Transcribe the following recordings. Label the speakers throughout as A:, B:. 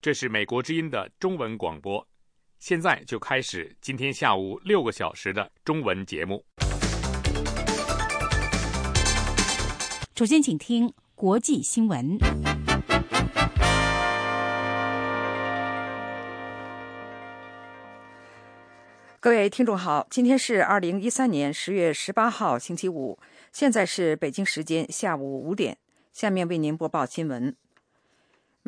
A: 这是美国之音的中文广播。现在就开始今天下午六个小时的中文节目。
B: 首先，请听国际新闻。
C: 各位听众好，今天是二零一三年十月十八号，星期五，现在是北京时间下午五点。下面为您播报新闻。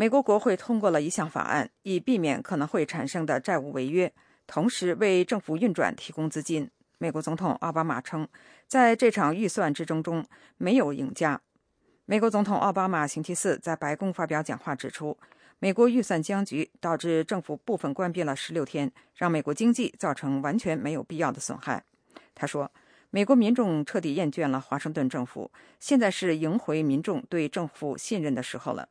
C: 美国国会通过了一项法案，以避免可能会产生的债务违约，同时为政府运转提供资金。美国总统奥巴马称，在这场预算之争中没有赢家。美国总统奥巴马星期四在白宫发表讲话，指出。美国预算僵局导致政府部分关闭了十六天，让美国经济造成完全没有必要的损害。他说：“美国民众彻底厌倦了华盛顿政府，现在是赢回民众对政府信任的时候了。”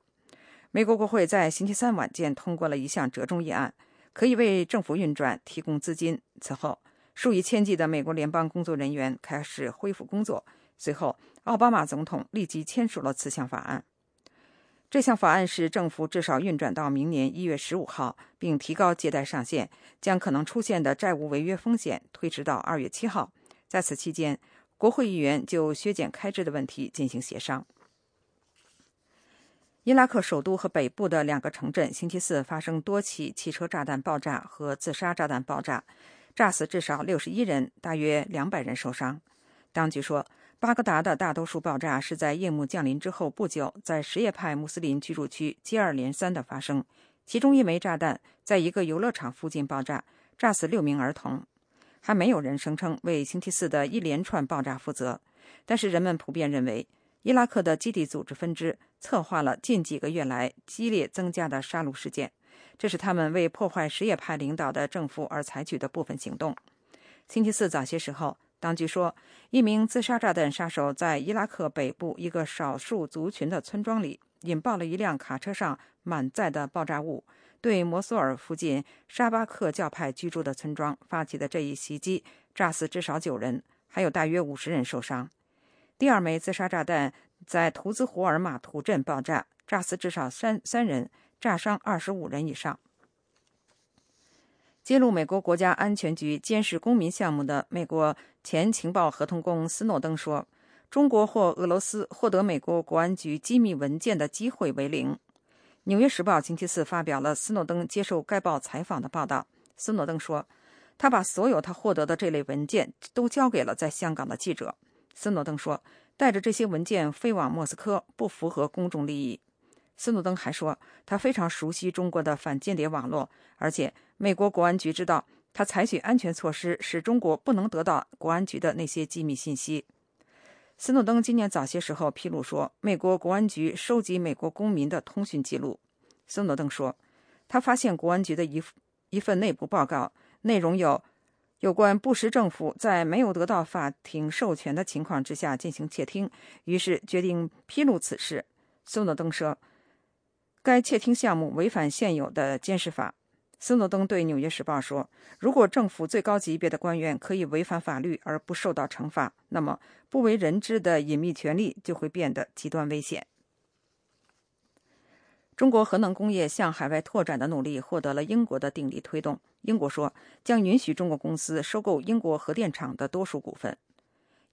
C: 美国国会在星期三晚间通过了一项折中议案，可以为政府运转提供资金。此后，数以千计的美国联邦工作人员开始恢复工作。随后，奥巴马总统立即签署了此项法案。这项法案使政府至少运转到明年一月十五号，并提高借贷上限，将可能出现的债务违约风险推迟到二月七号。在此期间，国会议员就削减开支的问题进行协商。伊拉克首都和北部的两个城镇星期四发生多起汽车炸弹爆炸和自杀炸弹爆炸，炸死至少六十一人，大约两百人受伤。当局说。巴格达的大多数爆炸是在夜幕降临之后不久，在什叶派穆斯林居住区接二连三的发生。其中一枚炸弹在一个游乐场附近爆炸，炸死六名儿童。还没有人声称为星期四的一连串爆炸负责，但是人们普遍认为，伊拉克的基地组织分支策划了近几个月来激烈增加的杀戮事件，这是他们为破坏什叶派领导的政府而采取的部分行动。星期四早些时候。当局说，一名自杀炸弹杀手在伊拉克北部一个少数族群的村庄里引爆了一辆卡车上满载的爆炸物，对摩苏尔附近沙巴克教派居住的村庄发起的这一袭击，炸死至少九人，还有大约五十人受伤。第二枚自杀炸弹在图兹胡尔马图镇爆炸，炸死至少三三人，炸伤二十五人以上。揭露美国国家安全局监视公民项目的美国前情报合同工斯诺登说：“中国或俄罗斯获得美国国安局机密文件的机会为零。”《纽约时报》星期四发表了斯诺登接受该报采访的报道。斯诺登说：“他把所有他获得的这类文件都交给了在香港的记者。”斯诺登说：“带着这些文件飞往莫斯科不符合公众利益。”斯诺登还说，他非常熟悉中国的反间谍网络，而且美国国安局知道他采取安全措施，使中国不能得到国安局的那些机密信息。斯诺登今年早些时候披露说，美国国安局收集美国公民的通讯记录。斯诺登说，他发现国安局的一一份内部报告，内容有有关布什政府在没有得到法庭授权的情况之下进行窃听，于是决定披露此事。斯诺登说。该窃听项目违反现有的监视法。斯诺登对《纽约时报》说：“如果政府最高级别的官员可以违反法律而不受到惩罚，那么不为人知的隐秘权利就会变得极端危险。”中国核能工业向海外拓展的努力获得了英国的鼎力推动。英国说将允许中国公司收购英国核电厂的多数股份。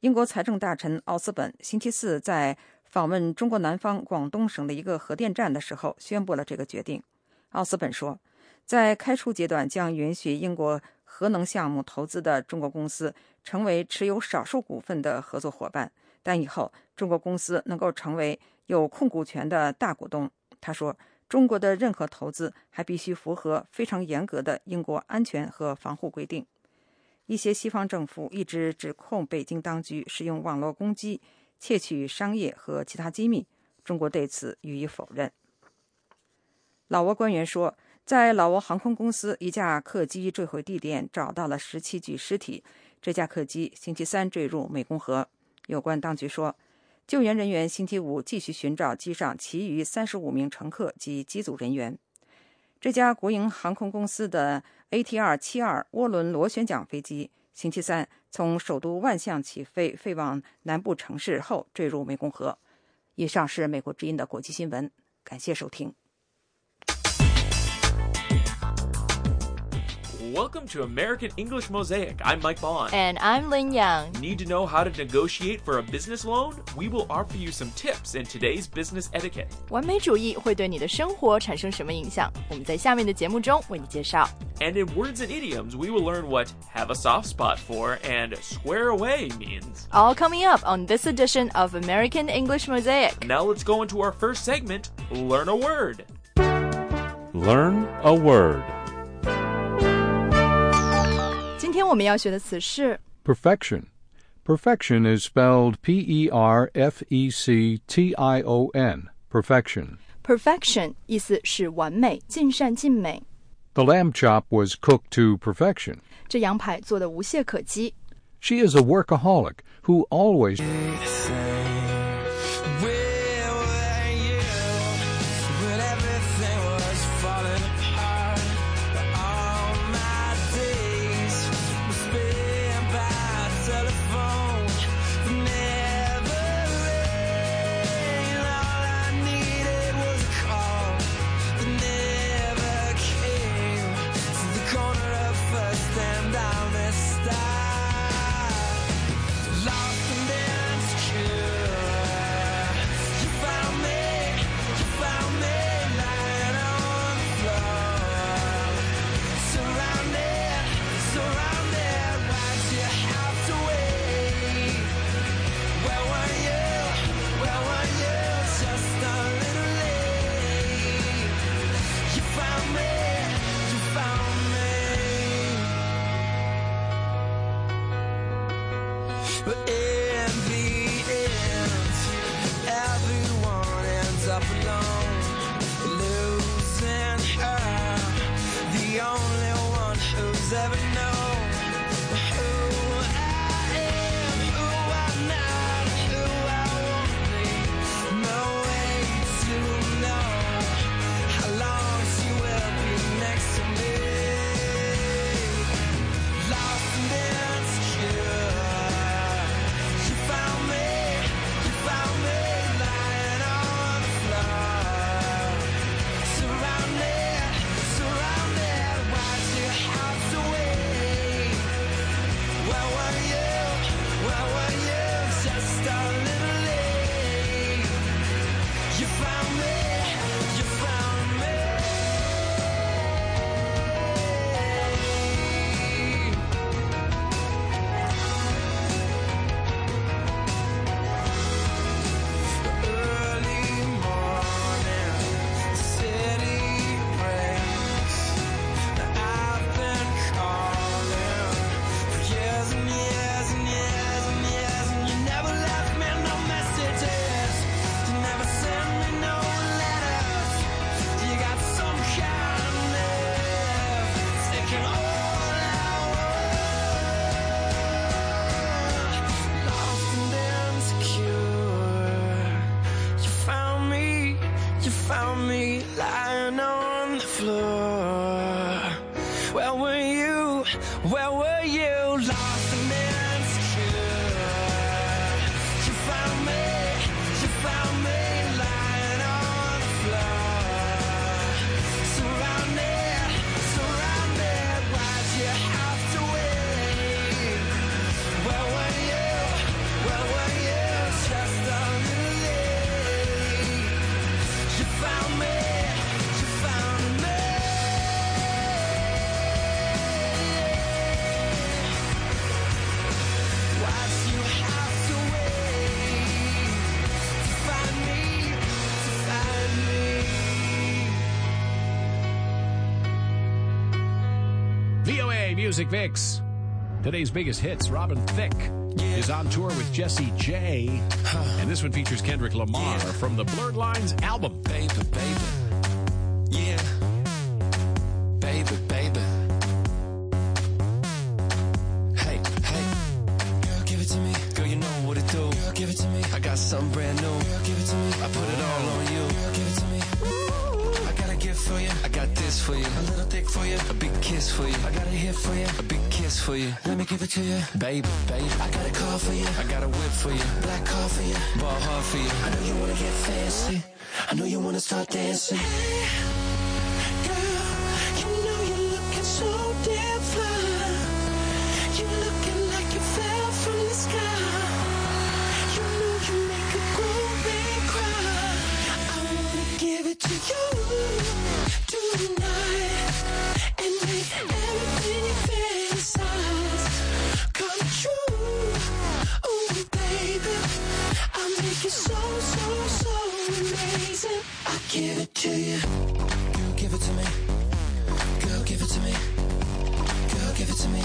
C: 英国财政大臣奥斯本星期四在。访问中国南方广东省的一个核电站的时候，宣布了这个决定。奥斯本说，在开出阶段将允许英国核能项目投资的中国公司成为持有少数股份的合作伙伴，但以后中国公司能够成为有控股权的大股东。他说，中国的任何投资还必须符合非常严格的英国安全和防护规定。一些西方政府一直指控北京当局使用网络攻击。窃取商业和其他机密，中国对此予以否认。老挝官员说，在老挝航空公司一架客机坠毁地点找到了十七具尸体。这架客机星期三坠入湄公河。有关当局说，救援人员星期五继续寻找机上其余三十五名乘客及机组人员。这家国营航空公司的 ATR-72 涡轮螺旋桨飞机。星期三从首都万象起飞，飞往南部城市后坠入湄公河。以上是美国之音的国际新闻，感谢收听。
D: welcome to American English Mosaic. I'm Mike Bond.
E: And I'm Lin Yang.
D: Need to know how to negotiate for a business loan? We will offer you some tips in today's business etiquette.
E: 完美主义会对你的生活产生什么影响？我们在下面的节目中为你介绍。
D: And in words and idioms, we will learn what have a soft spot for and square away means.
E: All coming up on this edition of American English Mosaic.
D: Now let's go into our first segment Learn a Word.
A: Learn a word.
E: 今天我们要学的词是
F: Perfection. Perfection is spelled P E R F E C T I O N. Perfection.
E: perfection，意思是完美、尽善尽美。
F: The lamb chop was cooked to perfection.
E: 这羊排做的无懈可击。
F: She is a workaholic who always
G: Music Mix. Today's biggest hits, Robin Thicke is on tour with Jesse J. And this one features Kendrick Lamar from the Blurred Lines album.
H: baby, baby. Yeah. For you. I got a hit for you. A big kiss for you. Let me give it to you. Baby, baby. I got a car for you. I got a whip for you. Black car for you. Ball hard for you. I know you wanna get fancy. I know you wanna start dancing. Girl, You're so, so, so amazing. I give it to you. Girl, give it to me. Girl, give it to me.
I: Girl, give it to me.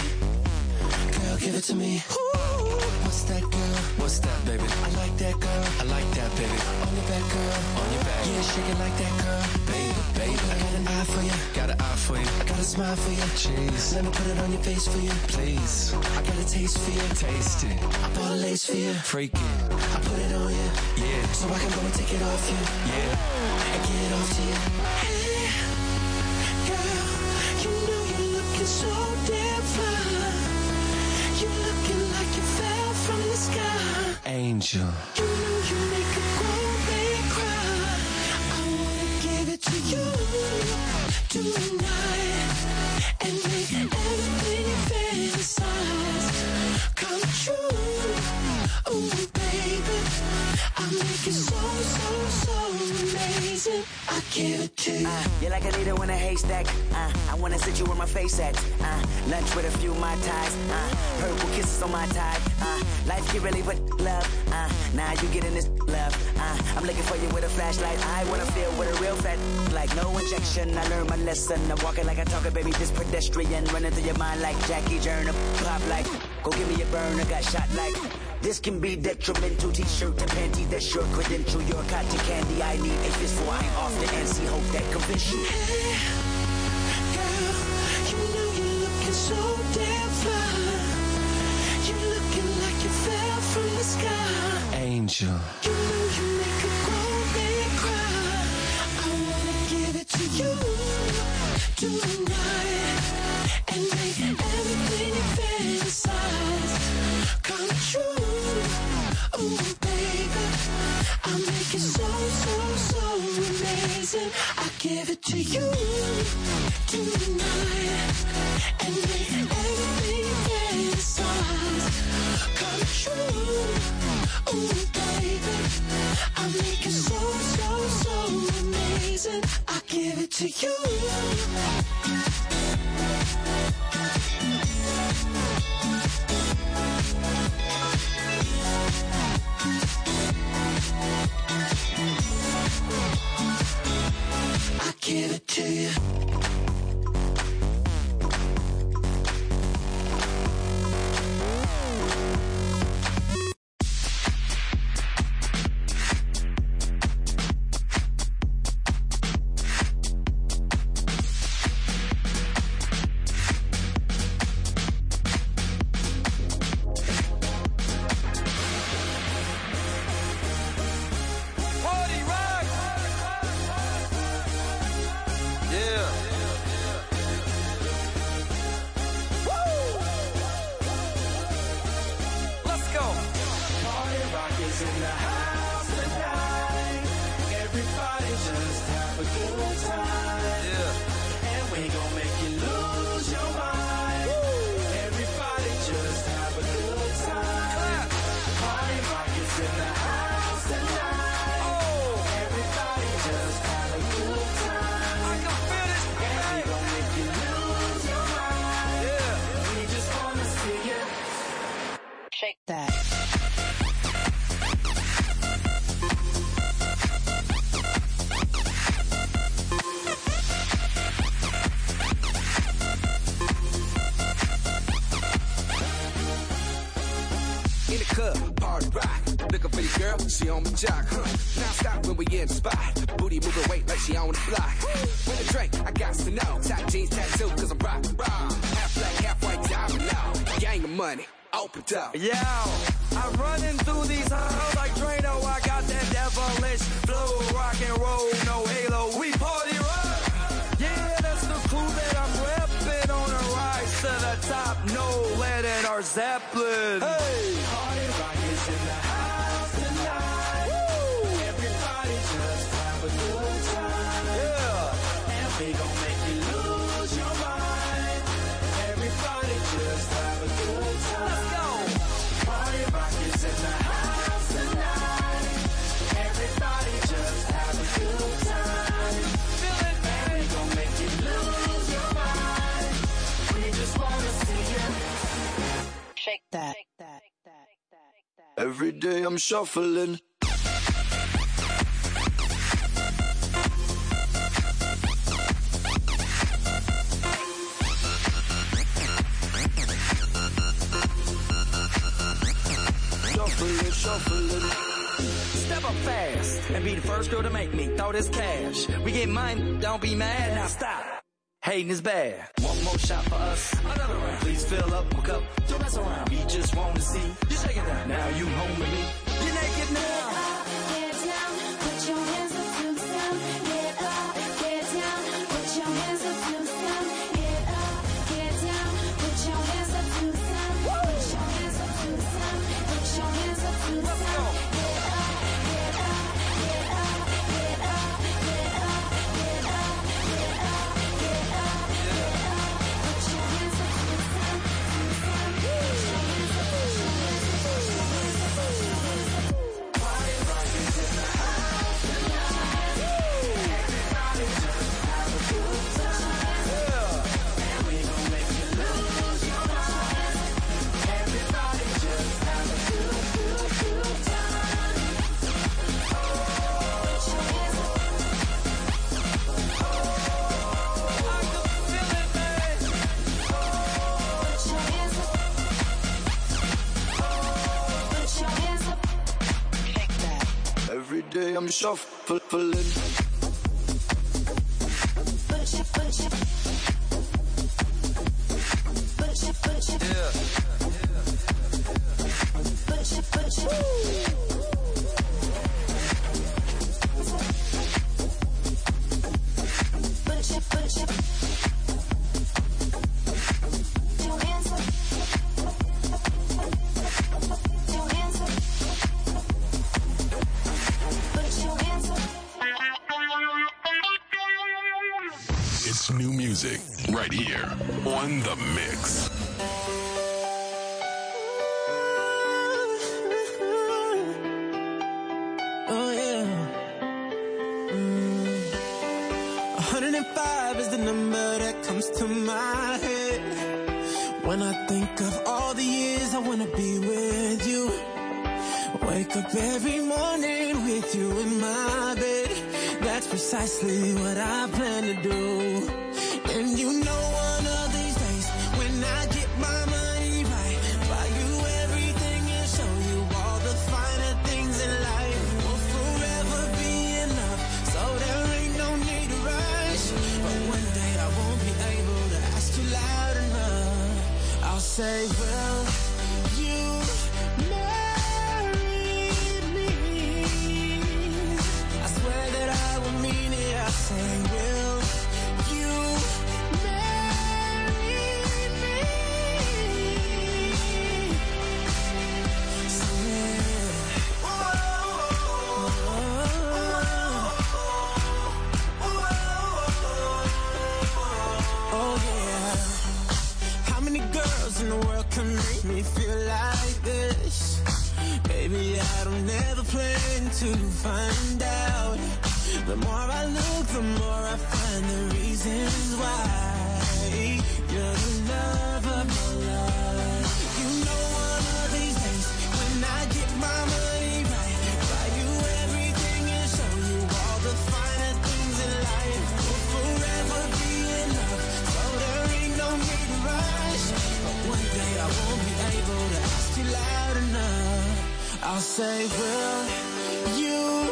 I: Girl, give it to me. Ooh.
H: What's that, girl? What's that, baby? I like that, girl. I like that, baby. On your back, girl. On your back. Yeah, shake it like that, girl. Baby, baby. I got an eye for you. Got an eye for you. I got a smile for you. Jeez. Let me put it on your face for you. Please. I got a taste for you. Taste it. I bought a lace for you. Freaky so I can go and take it off you. Yeah. And get it off to you. Hey, girl. You know you're looking so damn fine. You're looking like you fell from the sky. Angel. You know you make a grown man cry. I wanna give it to you tonight and I it so, so, so amazing. I give it to you.
J: Uh, you're like a needle in a haystack. Uh, I wanna sit you where my face at. Uh, lunch with a few my ties. Uh, purple kisses on my tie. Uh, life get really but love. Uh, now you getting this love. I'm looking for you with a flashlight. I wanna feel what a real fat like. No injection. I learned my lesson. I'm walking like I talk it, baby. This pedestrian running through your mind like Jackie Journer. Pop like, go give me a burner. Got shot like. This can be detrimental. T-shirt to panty, that's your credential. Your cotton candy. I need a fistful. I ain't off the NC. Hope that convince you.
H: Hey, girl, you know you're looking so damn fly. You're looking like you fell from the sky.
J: Angel.
H: You know you make a grown man cry. I wanna give it to you tonight give it to you tonight and make everything fantasize come true. Ooh, baby, I make it so, so, so amazing. I give it to you. Give it to you.
I: Every day I'm shuffling.
K: and be the first girl to make me throw this cash. We get mine, don't be mad, now stop. Hating is bad one more shot for us. Another round. Please fill up my cup. Don't mess around. We just want to see you shaking that. Now you home with me. You're naked now. every day I'm shuffling.
I: Yeah. yeah. Woo. Oh yeah. How many girls in the world can make me feel like this? Baby, I don't ever plan to find out. The more I look, the more I find the reasons why you're the love of my life. I won't be able to ask you loud enough. I'll say, will you?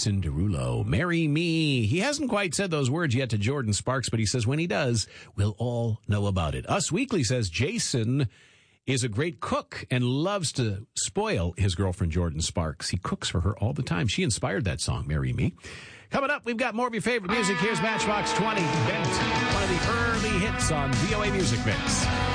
G: Jason Derulo, marry me. He hasn't quite said those words yet to Jordan Sparks, but he says when he does, we'll all know about it. Us Weekly says Jason is a great cook and loves to spoil his girlfriend Jordan Sparks. He cooks for her all the time. She inspired that song, Marry Me. Coming up, we've got more of your favorite music. Here's Matchbox 20, Bent, one of the early hits on VOA Music Mix.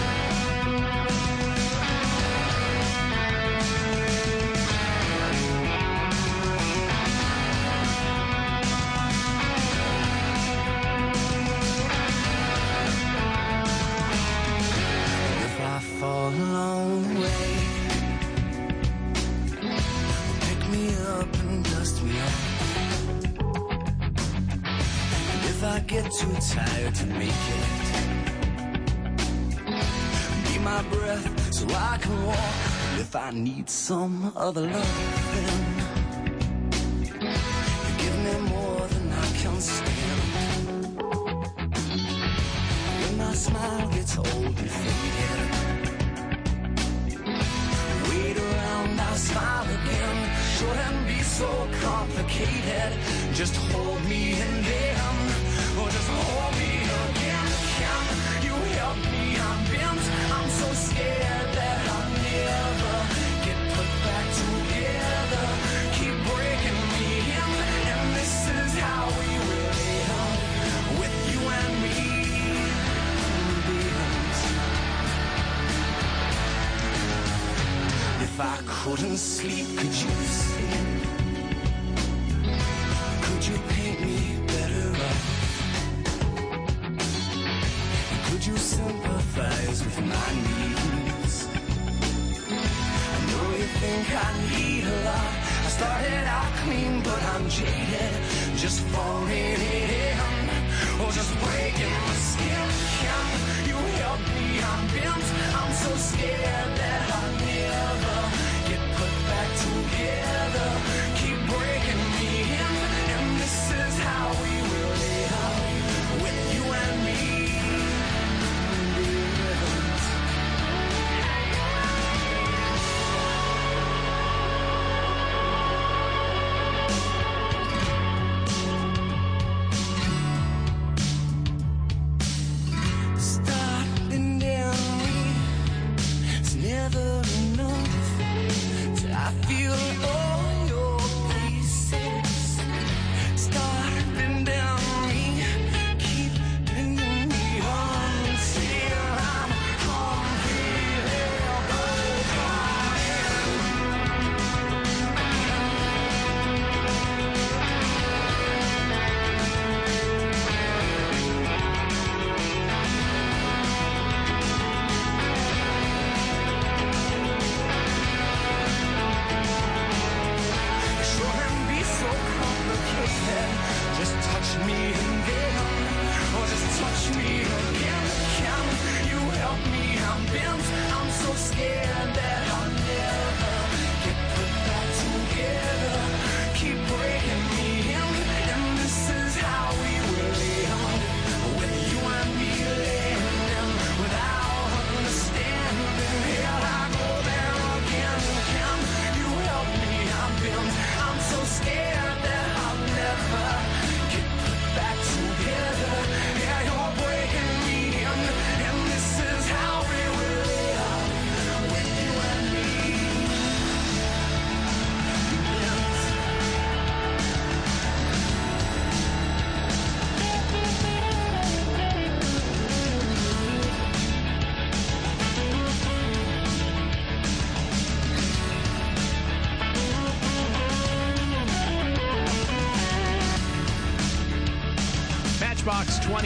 H: Some other loving,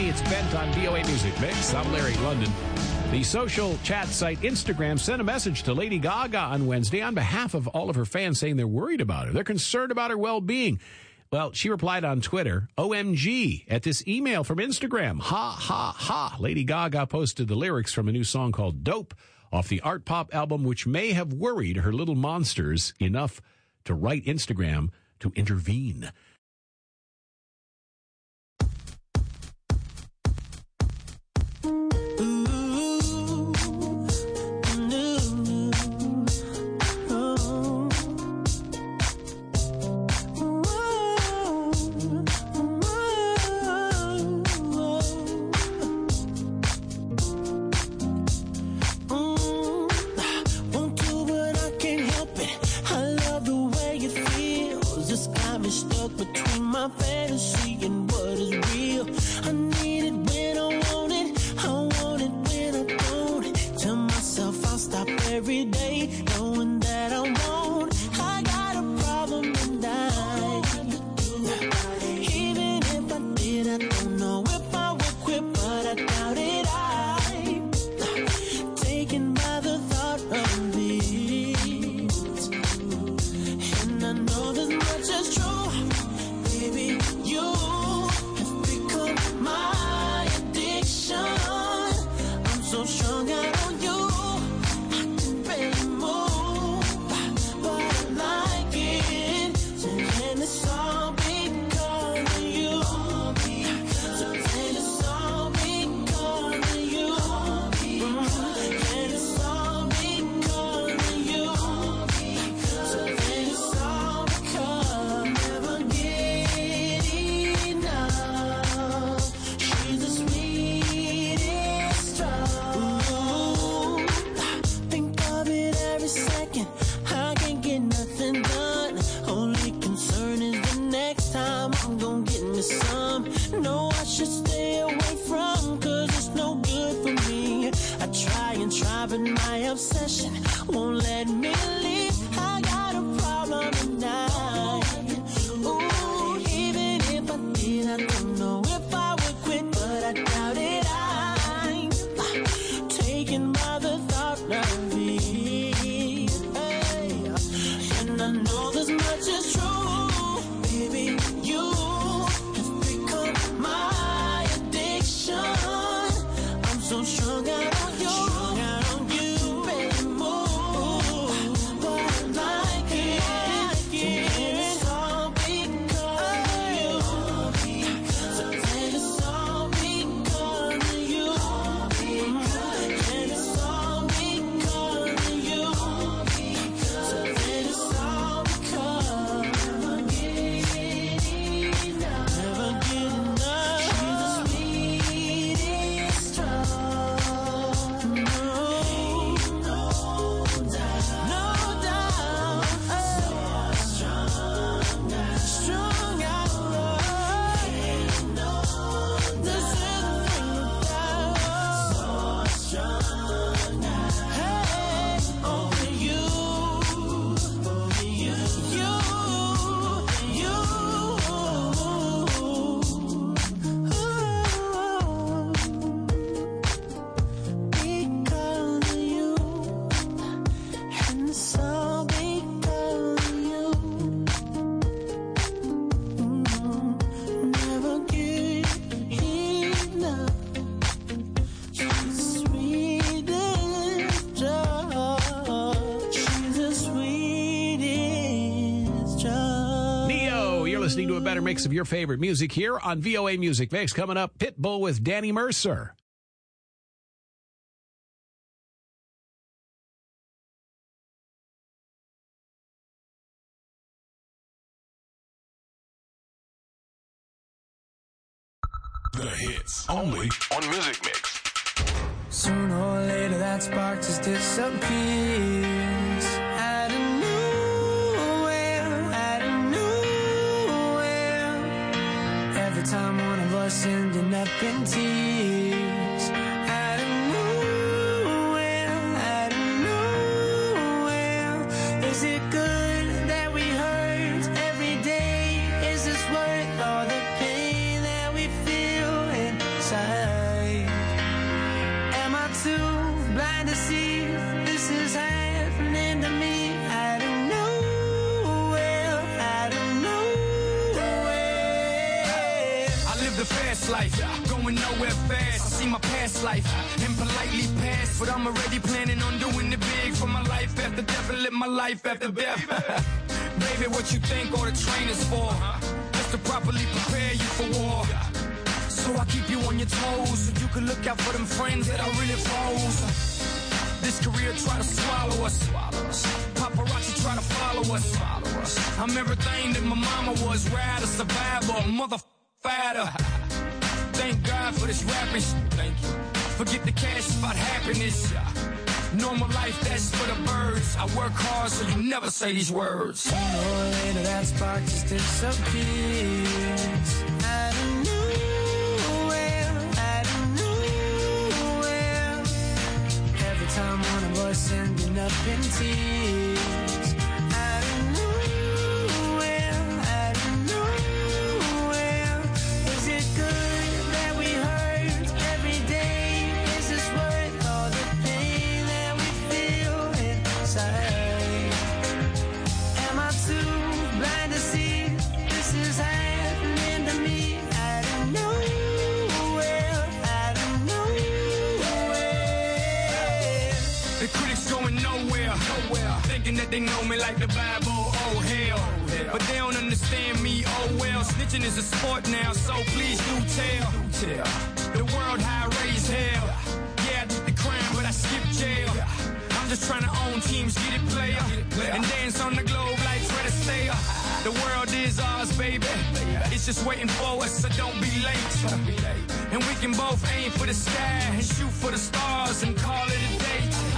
G: money it's spent on BOA Music Mix. I'm Larry London. The social chat site Instagram sent a message to Lady Gaga on Wednesday on behalf of all of her fans saying they're worried about her. They're concerned about her well being. Well, she replied on Twitter, OMG, at this email from Instagram. Ha, ha, ha. Lady Gaga posted the lyrics from a new song called Dope off the art pop album, which may have worried her little monsters enough
I: to write Instagram to intervene. mix of your favorite music here on VOA Music Mix. Coming up, Pitbull with Danny Mercer.
L: The hits only on Music Mix.
M: Sooner or later, that spark just disappears. the time one of us sending up in tears.
K: somewhere fast. I see my past life and politely pass, but I'm already planning on doing it big for my life after death and live my life after death. Baby, what you think all the training's for? Just to properly prepare you for war. So I keep you on your toes, so you can look out for them friends that are really foes. This career try to swallow us. Paparazzi try to follow us. I'm everything that my mama was. Ride a survivor, motherfucker. Thank God for this rapping. Thank you. Forget the cash, about happiness. Normal life, that's for the birds. I work hard, so you never say these words.
I: Sooner or later, that spark just disappears. Of nowhere. Every time one of us ending up in tears.
K: They know me like the Bible, oh hell. But they don't understand me, oh well. Snitching is a sport now, so please do tell. The world I raise hell. Yeah, I did the crime, but I skipped jail. I'm just trying to own teams, get it player. And dance on the globe like Fred Astaire. The world is ours, baby. It's just waiting for us, so don't be late. And we can both aim for the sky and shoot for the stars and call it a day.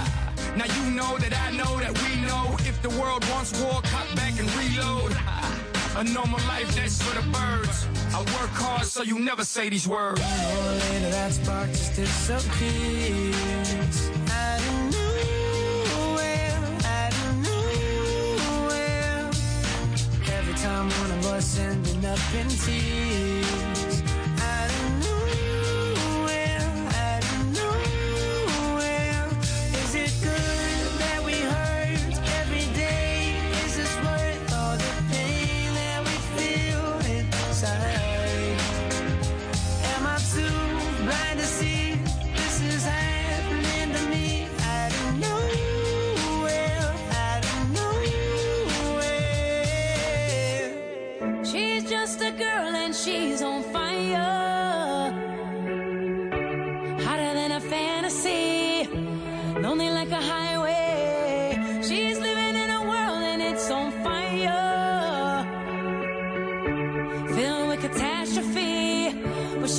K: Now you know that I know that we know if the world wants war, cut back and reload. A normal life that's for the birds. I work hard so you never say these words.
I: Or later, that spark just disappears. Of nowhere, out of nowhere. Every time one of us ending up in tears.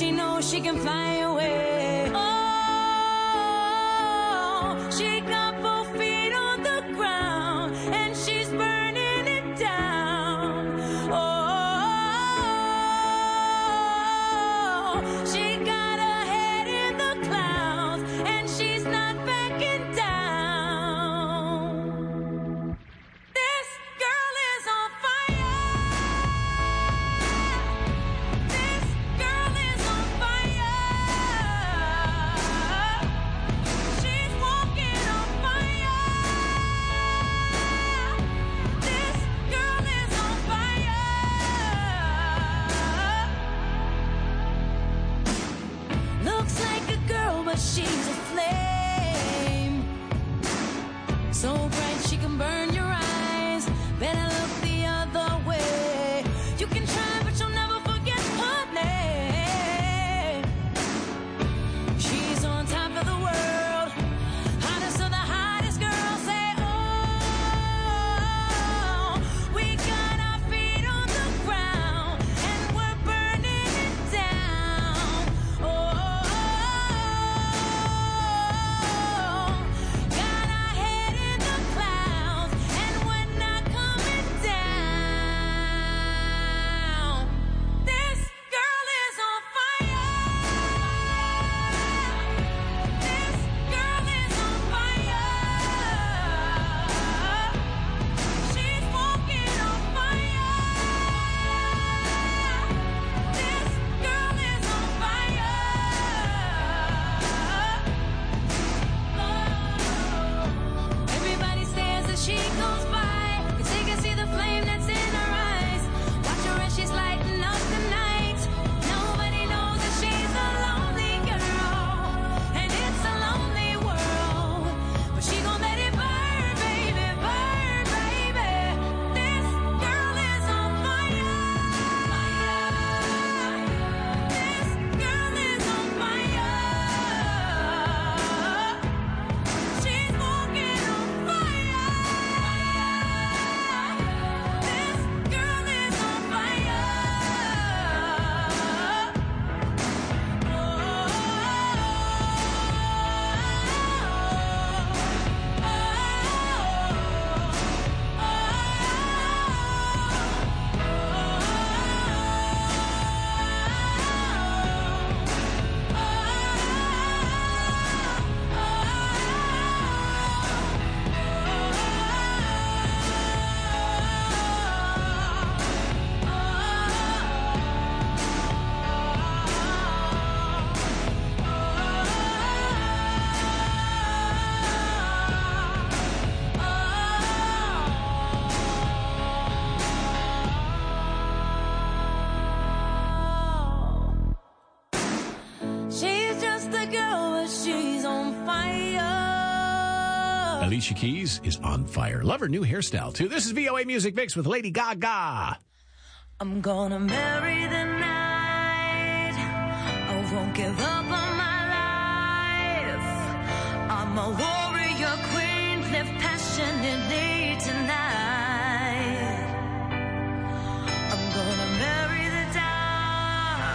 N: She knows she can fly away.
O: Miles.
G: Alicia Keys is on fire. Love her new hairstyle, too. This is VOA Music Mix with Lady Gaga.
O: I'm gonna marry the night. I won't give up on my life. I'm a warrior queen, live passionately tonight. I'm gonna marry the dark.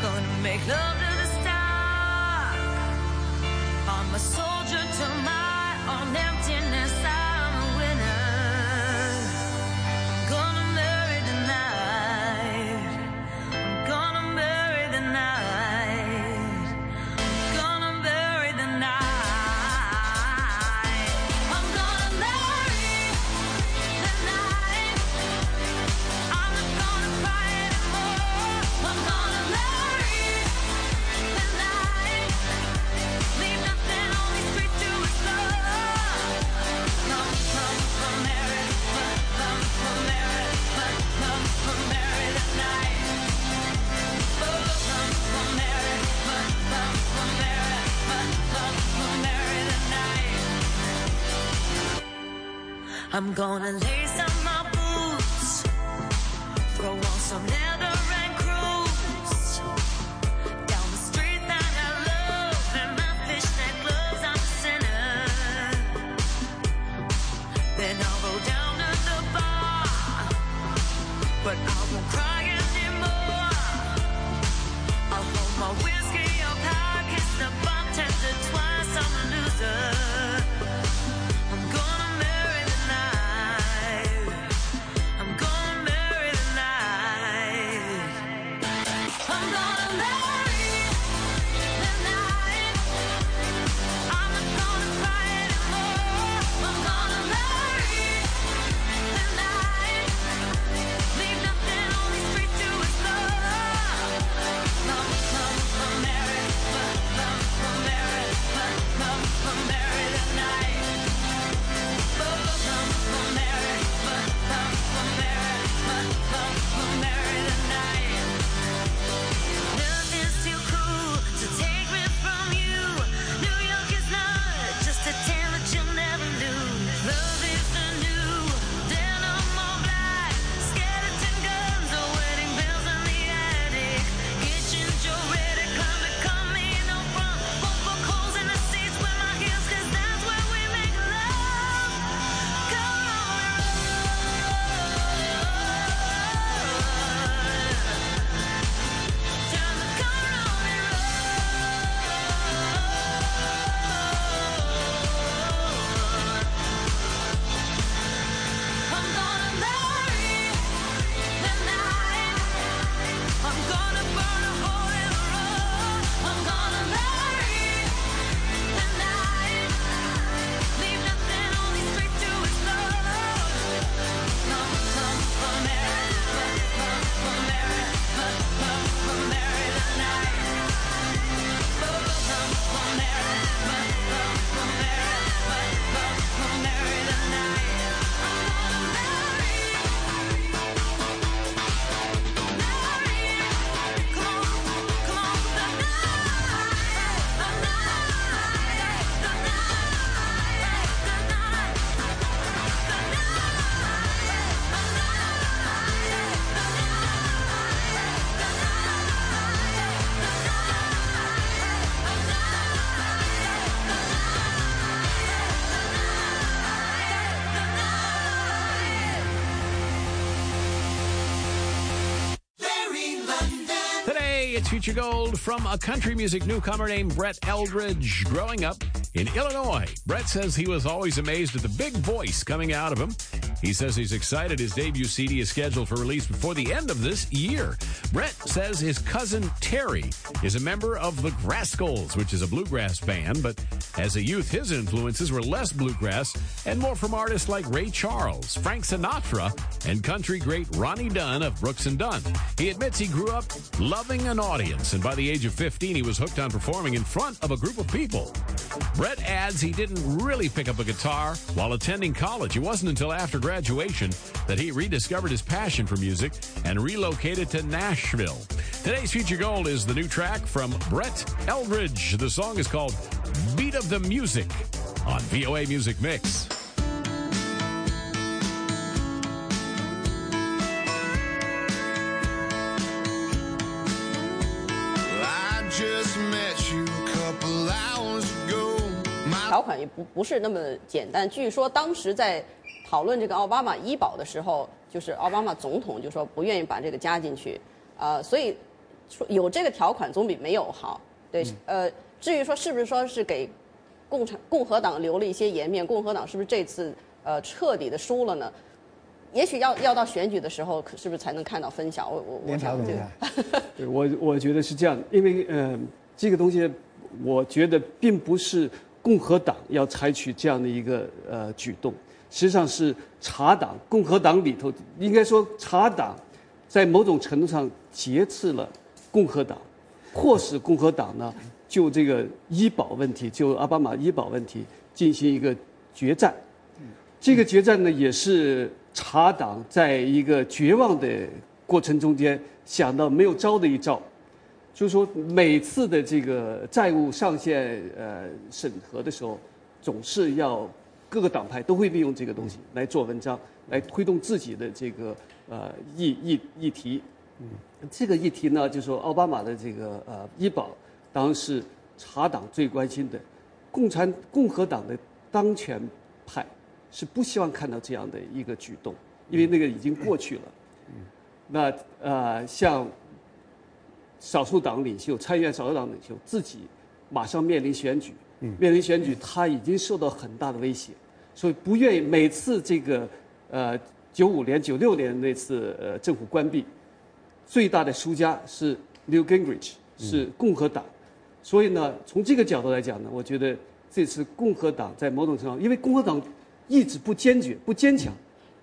O: Gonna make love I'm gonna lace
G: Future Gold from a country music newcomer named Brett Eldridge. Growing up in Illinois, Brett says he was always amazed at the big voice coming out of him. He says he's excited his debut CD is scheduled for release before the end of this year. Brett says his cousin Terry is a member of the Grascals, which is a bluegrass band, but as a youth, his influences were less bluegrass and more from artists like Ray Charles, Frank Sinatra, and country great Ronnie Dunn of Brooks and Dunn. He admits he grew up loving an audience, and by the age of 15, he was hooked on performing in front of a group of people. Brett adds he didn't really pick up a guitar while attending college. It wasn't until after graduation that he rediscovered his passion for music and relocated to Nashville. Today's feature gold is the new track from Brett Eldridge. The song is called Beat of the Music on VOA Music Mix.
I: I just met you a couple hours ago.
P: 条款也不不是那么简单。据说当时在 讨论这个奥巴马医保的时候，就是奥巴马总统就说不愿意把这个加进去，呃，所以说有这个条款总比没有好。对，呃，至于说是不是说是给共产共和党留了一些颜面，共和党是不是这次呃彻底的输了呢？也许要要到选举的时候，可是不是才能看到分晓？我我 我
Q: 我我觉得是这样，因为呃，这个东西，我觉得并不是共和党要采取这样的一个呃举动，实际上是茶党，共和党里头应该说茶党，在某种程度上劫持了共和党，迫使共和党呢就这个医保问题，就奥巴马医保问题进行一个决战。这个决战呢，也是茶党在一个绝望的过程中间想到没有招的一招，就是说每次的这个债务上限呃审核的时候，总是要各个党派都会利用这个东西来做文章，来推动自己的这个呃议议议题。嗯这个议题呢，就是说奥巴马的这个呃医保，当然是茶党最关心的，共产共和党的当权派是不希望看到这样的一个举动，因为那个已经过去了。嗯那呃，像少数党领袖、参议院少数党领袖自己马上面临选举，面临选举，他已经受到很大的威胁，所以不愿意每次这个呃九五年、九六年那次呃政府关闭，最大的输家是 New Gingrich，是共和党。所以呢，从这个角度来讲呢，我觉得这次共和党在某种程度上，因为共和党意志不坚决、不坚强，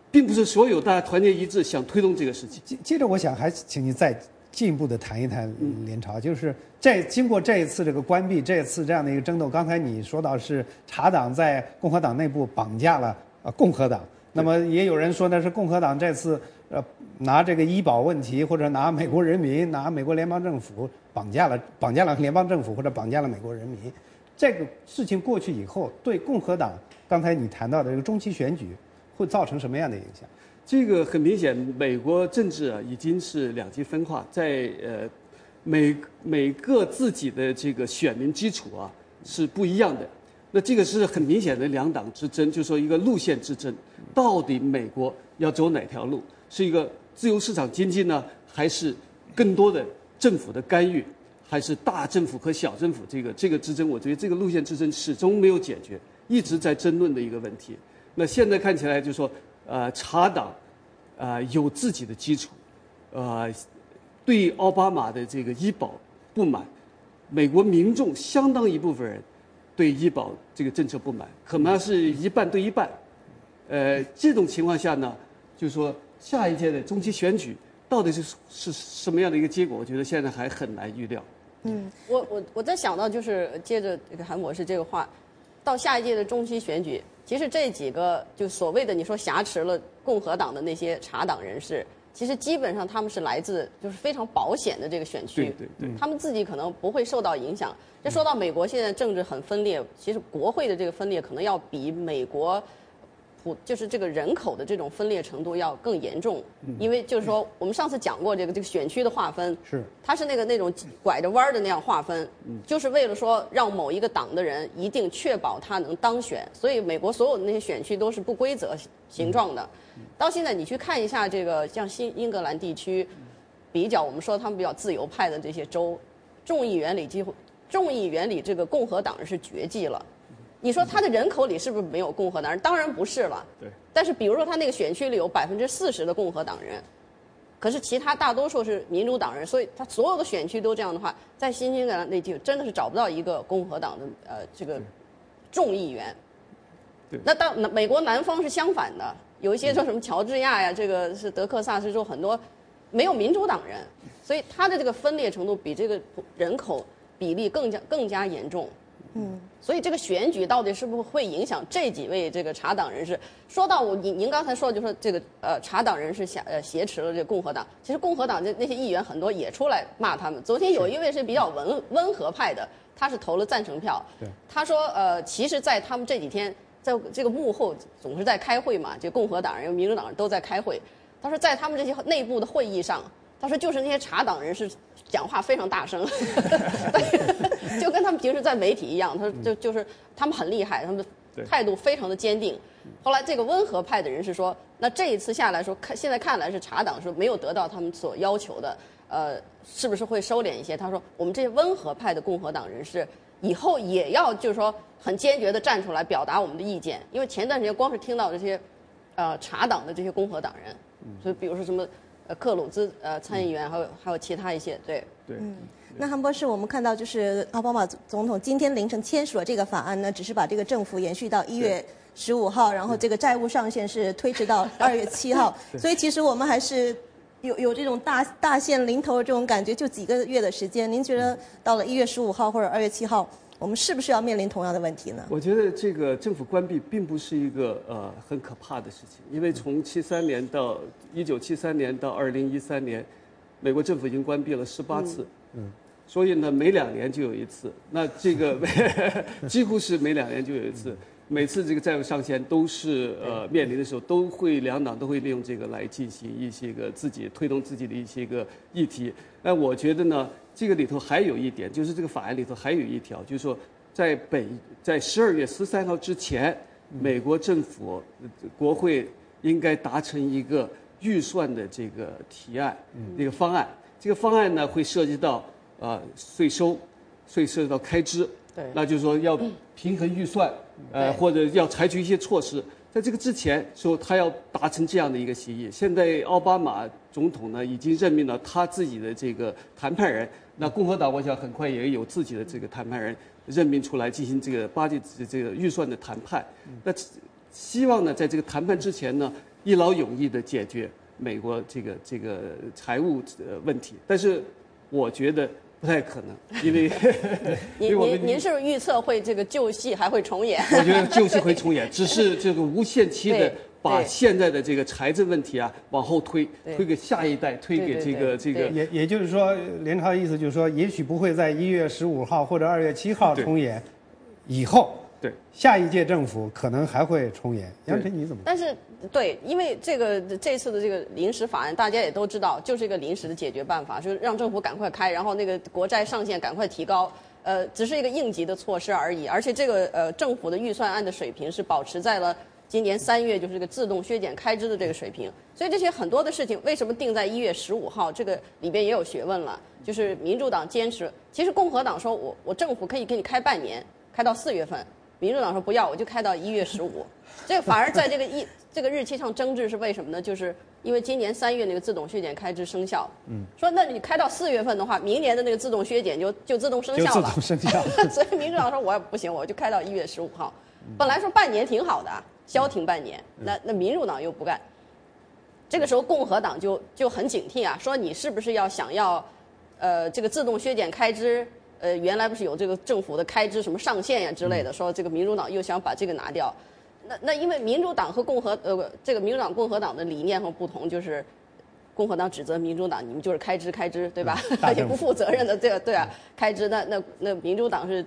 Q: 并不是所有大家团结一致想推动这个事情。接接着，我想还请你再进一步的谈一谈联朝，就是这经过这一次这个关闭，这一次这样的一个争斗，刚才你说到是茶党在共和党内部绑架了呃共和党，那么也有人说呢是共和党这次呃拿这个医保问题或者拿美国人民拿美国联邦政府绑架了绑架了联邦政府或者绑架了美国人民，这个事情过去以后，对共和党刚才你谈到的这个中期选举会造成什么样的影响？这个很明显，美国政治啊已经是两极分化，在呃每每个自己的这个选民基础啊是不一样的。那这个是很明显的两党之争，就是说一个路线之争，到底美国要走哪条路？是一个自由市场经济呢，还是更多的政府的干预，还是大政府和小政府这个这个之争？我觉得这个路线之争始终没有解决，一直在争论的一个问题。那现在看起来就是说，呃，茶党，呃，有自己的基础，呃，对奥巴马的这个医保不满，美国民众相当一部分人对医保这个政策不满，可能是一半对一半。呃，这种情况下呢，就是说下一届的中期选举到底是是什么样的一个结果？我觉得现在还很难预料。
P: 嗯，我我我在想到就是接着韩博士这个话，到下一届的中期选举，其实这几个就所谓的你说挟持了共和党的那些查党人士，其实基本上他们是来自就是非常保险的这个选区，
Q: 对对对
P: 他们自己可能不会受到影响。这说到美国现在政治很分裂，其实国会的这个分裂可能要比美国普就是这个人口的这种分裂程度要更严重，因为就是说我们上次讲过这个这个选区的划分，
Q: 是。
P: 它是那个那种拐着弯儿的那样划分，就是为了说让某一个党的人一定确保他能当选，所以美国所有的那些选区都是不规则形状的。到现在你去看一下这个像新英格兰地区，比较我们说他们比较自由派的这些州，众议员里几乎众议员里这个共和党人是绝迹了。你说他的人口里是不是没有共和党人？当然不是了。
Q: 对。
P: 但是比如说他那个选区里有百分之四十的共和党人，可是其他大多数是民主党人，所以他所有的选区都这样的话，在新英格兰那地真的是找不到一个共和党的呃这个众议员。
Q: 对。
P: 那到美国南方是相反的，有一些说什么乔治亚呀，这个是德克萨斯州很多没有民主党人，所以他的这个分裂程度比这个人口比例更加更加严重。嗯，所以这个选举到底是不是会影响这几位这个查党人士？说到我，您您刚才说的就说这个呃查党人士挟呃挟持了这个共和党，其实共和党这那些议员很多也出来骂他们。昨天有一位是比较温温和派的，他是投了赞成票。
R: 对，
P: 他说呃，其实，在他们这几天在这个幕后总是在开会嘛，就共和党人、民主党人都在开会。他说在他们这些内部的会议上，他说就是那些查党人士讲话非常大声，就跟他们平时在媒体一样。他说就就是他们很厉害，他们的态度非常的坚定。后来这个温和派的人士说，那这一次下来说，看现在看来是查党是没有得到他们所要求的，呃，是不是会收敛一些？他说我们这些温和派的共和党人士以后也要就是说很坚决的站出来表达我们的意见，因为前段时间光是听到这些，呃，查党的这些共和党人，就比如说什么。呃，克鲁兹呃参议员，还有还有其他一些，对
Q: 对。
S: 嗯，那韩博士，我们看到就是奥巴马总统今天凌晨签署了这个法案呢，只是把这个政府延续到一月十五号，然后这个债务上限是推迟到 二月七号，所以其实我们还是有有这种大大限临头的这种感觉，就几个月的时间。您觉得到了一月十五号或者二月七号？我们是不是要面临同样的问题呢？
Q: 我觉得这个政府关闭并不是一个呃很可怕的事情，因为从七三年到一九七三年到二零一三年，美国政府已经关闭了十八次，嗯，所以呢每两年就有一次，那这个 几乎是每两年就有一次，每次这个债务上限都是呃面临的时候，都会两党都会利用这个来进行一些个自己推动自己的一些个议题。那我觉得呢。这个里头还有一点，就是这个法案里头还有一条，就是说，在本在十二月十三号之前，美国政府国会应该达成一个预算的这个提案，一个方案。这个方案呢，会涉及到呃税收，会涉及到开支，
P: 对，
Q: 那就是说要平衡预算，呃，或者要采取一些措施。在这个之前，说他要达成这样的一个协议。现在奥巴马总统呢，已经任命了他自己的这个谈判人。那共和党，我想很快也有自己的这个谈判人任命出来进行这个巴结这个预算的谈判。那希望呢，在这个谈判之前呢，一劳永逸的解决美国这个这个财务呃问题。但是我觉得不太可能，因为
P: 您您您是不是预测会这个旧戏还会重演？
Q: 我觉得旧戏会重演，只是这个无限期的。把现在的这个财政问题啊往后推，推给下一代，推给这个这个。
R: 也也就是说，连超的意思就是说，也许不会在一月十五号或者二月七号重演，以后
Q: 对
R: 下一届政府可能还会重演。杨晨你怎么？
P: 但是对，因为这个这次的这个临时法案，大家也都知道，就是一个临时的解决办法，就是让政府赶快开，然后那个国债上限赶快提高，呃，只是一个应急的措施而已。而且这个呃政府的预算案的水平是保持在了。今年三月就是这个自动削减开支的这个水平，所以这些很多的事情为什么定在一月十五号？这个里边也有学问了。就是民主党坚持，其实共和党说我我政府可以给你开半年，开到四月份。民主党说不要，我就开到一月十五。这个反而在这个一这个日期上争执是为什么呢？就是因为今年三月那个自动削减开支生效。嗯。说那你开到四月份的话，明年的那个自动削减就就自动生效了。
R: 自动生效。
P: 所以民主党说我不行，我就开到一月十五号。本来说半年挺好的。消停半年，那那民主党又不干，这个时候共和党就就很警惕啊，说你是不是要想要，呃，这个自动削减开支，呃，原来不是有这个政府的开支什么上限呀之类的，说这个民主党又想把这个拿掉，那那因为民主党和共和呃这个民主党共和党的理念和不同，就是共和党指责民主党你们就是开支开支对吧，也不负责任的这个对啊开支，那那那民主党是。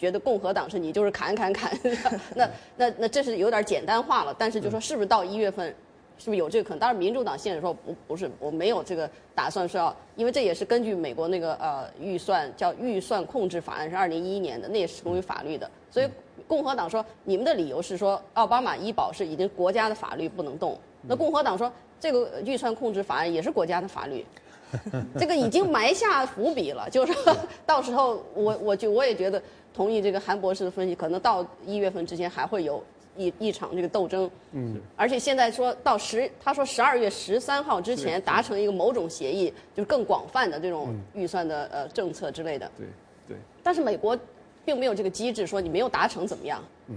P: 觉得共和党是你就是砍砍砍，那那那这是有点简单化了。但是就说是不是到一月份，是不是有这个可能？当然，民主党现在说不不是，我没有这个打算说要，因为这也是根据美国那个呃预算叫预算控制法案是二零一一年的，那也是成为法律的。所以共和党说你们的理由是说奥巴马医保是已经国家的法律不能动。那共和党说这个预算控制法案也是国家的法律。这个已经埋下伏笔了，就是说到时候我我就我也觉得同意这个韩博士的分析，可能到一月份之前还会有一一场这个斗争。嗯，而且现在说到十，他说十二月十三号之前达成一个某种协议，就是更广泛的这种预算的呃政策之类的。
Q: 对对。
P: 但是美国并没有这个机制说你没有达成怎么样。嗯。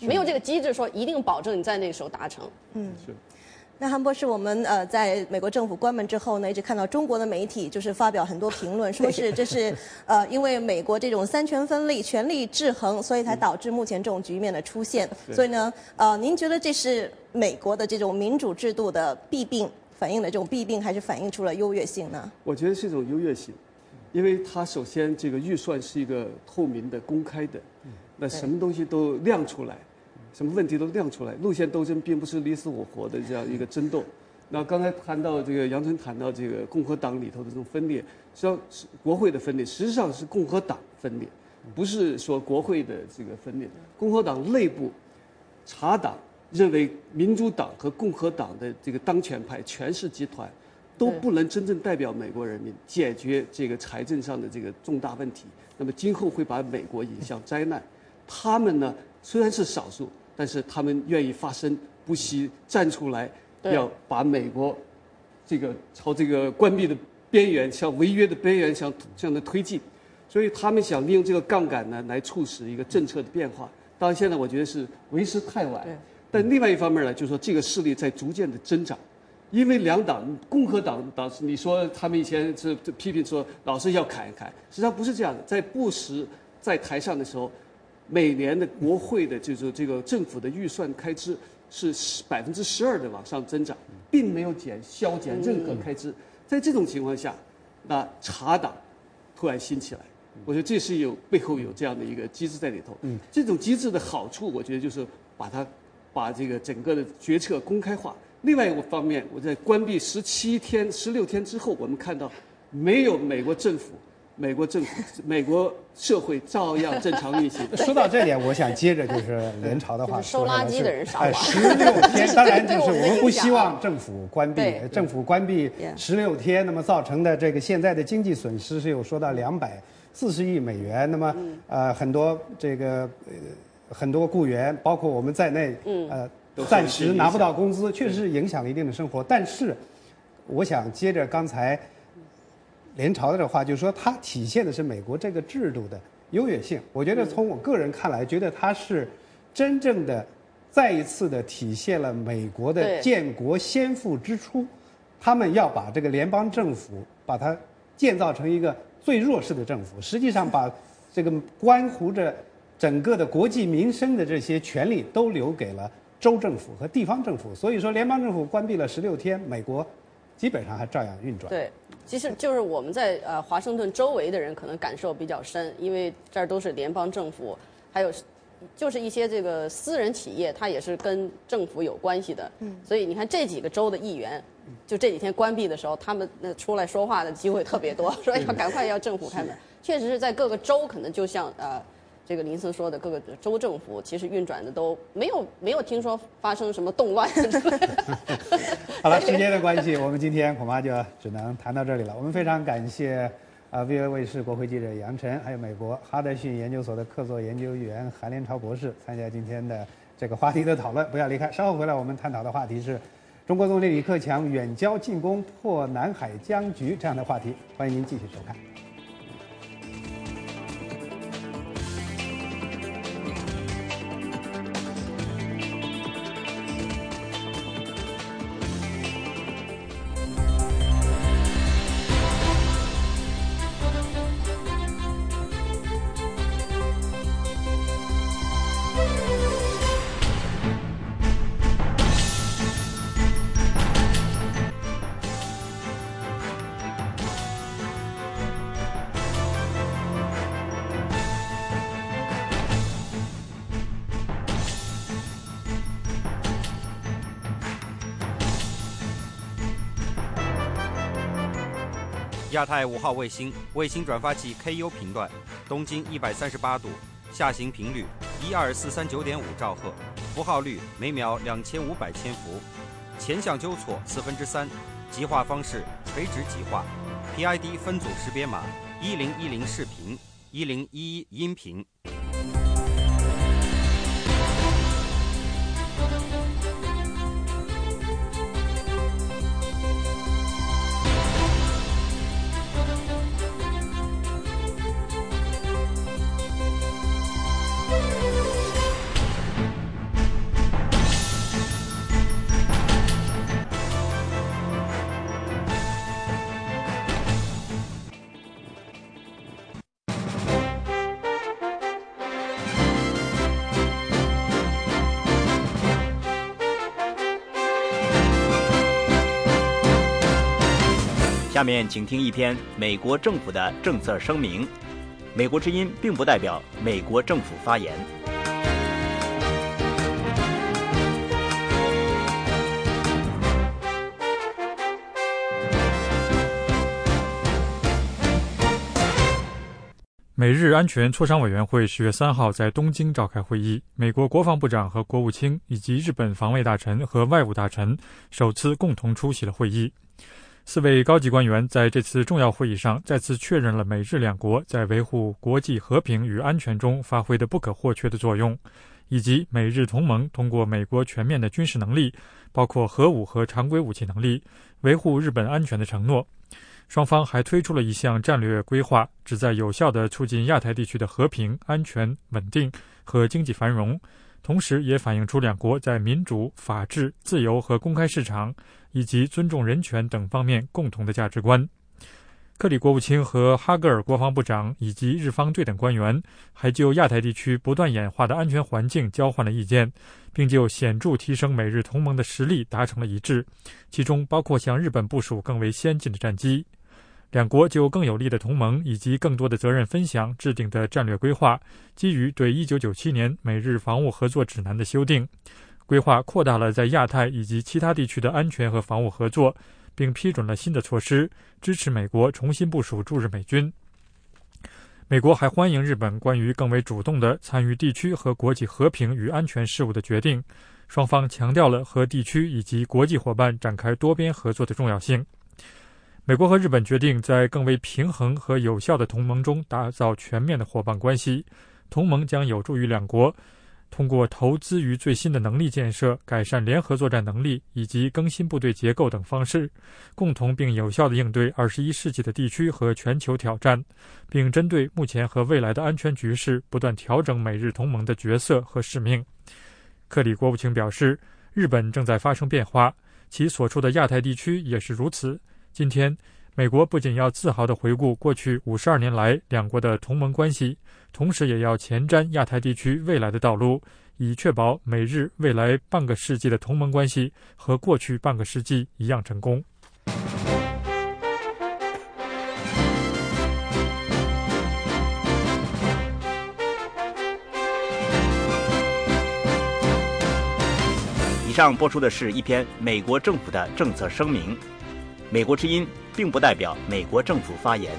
P: 没有这个机制说一定保证你在那个时候达成。
Q: 嗯是。
S: 那韩博士，我们呃在美国政府关门之后呢，一直看到中国的媒体就是发表很多评论，说是这是呃因为美国这种三权分立、权力制衡，所以才导致目前这种局面的出现。所以呢，呃，您觉得这是美国的这种民主制度的弊病，反映了这种弊病，还是反映出了优越性呢？
Q: 我觉得是一种优越性，因为它首先这个预算是一个透明的、公开的，那什么东西都亮出来，什么问题都亮出来。路线斗争并不是你死我活的这样一个争斗。那刚才谈到这个杨晨谈到这个共和党里头的这种分裂，实际上是国会的分裂，实际上是共和党分裂，不是说国会的这个分裂。共和党内部查党认为民主党和共和党的这个当权派全是集团，都不能真正代表美国人民解决这个财政上的这个重大问题。那么今后会把美国引向灾难。他们呢虽然是少数，但是他们愿意发声，不惜站出来，要把美国这个朝这个关闭的边缘，向违约的边缘向向的推进。所以他们想利用这个杠杆呢，来促使一个政策的变化。当然，现在我觉得是为时太晚。但另外一方面呢，就是说这个势力在逐渐的增长，因为两党，共和党党，你说他们以前是批评说老是要砍一砍，实际上不是这样的。在布什在台上的时候，每年的国会的就是这个政府的预算开支是百分之十二的往上增长，并没有减削减任何开支。在这种情况下，那查党突然兴起来，我觉得这是有背后有这样的一个机制在里头。嗯，这种机制的好处，我觉得就是把它把这个整个的决策公开化。另外一个方面，我在关闭十七天、十六天之后，我们看到没有美国政府、美国政府、美国社会照样正常运行。
R: 说到这点，我想接着就是联朝的话
P: 就是收
R: 说是
P: 垃圾的人少
R: 哎，
P: 吧
R: 十六天，当然就是
P: 我们
R: 不希望政府关闭
P: 对，
R: 政府关闭十六天，那么造成的这个现在的经济损失是有说到两百四十亿美元，那么
P: 嗯。
R: 呃很多这个呃很多雇员，包括我们在内，
P: 嗯。
R: 呃
Q: 都
R: 暂时拿不到工资，确实是影响了一定的生活，但是我想接着刚才。联朝的话，就是说它体现的是美国这个制度的优越性。我觉得从我个人看来，觉得它是真正的再一次的体现了美国的建国先父之初，他们要把这个联邦政府把它建造成一个最弱势的政府，实际上把这个关乎着整个的国计民生的这些权利都留给了州政府和地方政府。所以说，联邦政府关闭了十六天，美国基本上还照样运转。
P: 对，其实就是我们在呃华盛顿周围的人可能感受比较深，因为这儿都是联邦政府，还有就是一些这个私人企业，它也是跟政府有关系的。
S: 嗯
P: 所以你看这几个州的议员，就这几天关闭的时候，他们那出来说话的机会特别多，说要赶快要政府开门。确实是在各个州，可能就像呃。这个林森说的，各个州政府其实运转的都没有没有听说发生什么动乱。
R: 好了，时间的关系，我们今天恐怕就只能谈到这里了。我们非常感谢啊、VOA 卫视国会记者杨晨，还有美国哈德逊研究所的客座研究员韩连超博士参加今天的这个话题的讨论。不要离开，稍后回来我们探讨的话题是中国总理李克强远交近攻破南海僵局这样的话题，欢迎您继续收看。
T: 亚太五号卫星卫星转发器 KU 频段，东经一百三十八度，下行频率一二四三九点五兆赫，符号率每秒两千五百千伏，前向纠错四分之三，极化方式垂直极化，PID 分组识别码一零一零视频，一零一一音频。
U: 下面请听一篇美国政府的政策声明。美国之音并不代表美国政府发言。
V: 美日安全磋商委员会十月三号在东京召开会议，美国国防部长和国务卿以及日本防卫大臣和外务大臣首次共同出席了会议。四位高级官员在这次重要会议上再次确认了美日两国在维护国际和平与安全中发挥的不可或缺的作用，以及美日同盟通过美国全面的军事能力，包括核武和常规武器能力，维护日本安全的承诺。双方还推出了一项战略规划，旨在有效地促进亚太地区的和平、安全、稳定和经济繁荣，同时也反映出两国在民主、法治、自由和公开市场以及尊重人权等方面共同的价值观。克里国务卿和哈格尔国防部长以及日方对等官员还就亚太地区不断演化的安全环境交换了意见，并就显著提升美日同盟的实力达成了一致，其中包括向日本部署更为先进的战机。两国就更有力的同盟以及更多的责任分享制定的战略规划，基于对1997年美日防务合作指南的修订，规划扩大了在亚太以及其他地区的安全和防务合作，并批准了新的措施，支持美国重新部署驻日美军。美国还欢迎日本关于更为主动的参与地区和国际和平与安全事务的决定，双方强调了和地区以及国际伙伴展开多边合作的重要性。美国和日本决定在更为平衡和有效的同盟中打造全面的伙伴关系。同盟将有助于两国通过投资于最新的能力建设、改善联合作战能力以及更新部队结构等方式，共同并有效地应对二十一世纪的地区和全球挑战，并针对目前和未来的安全局势不断调整美日同盟的角色和使命。克里国务卿表示，日本正在发生变化，其所处的亚太地区也是如此。今天，美国不仅要自豪地回顾过去五十二年来两国的同盟关系，同时也要前瞻亚太地区未来的道路，以确保美日未来半个世纪的同盟关系和过去半个世纪一样成功。
U: 以上播出的是一篇美国政府的政策声明。美国之音并不代表美国政府发言。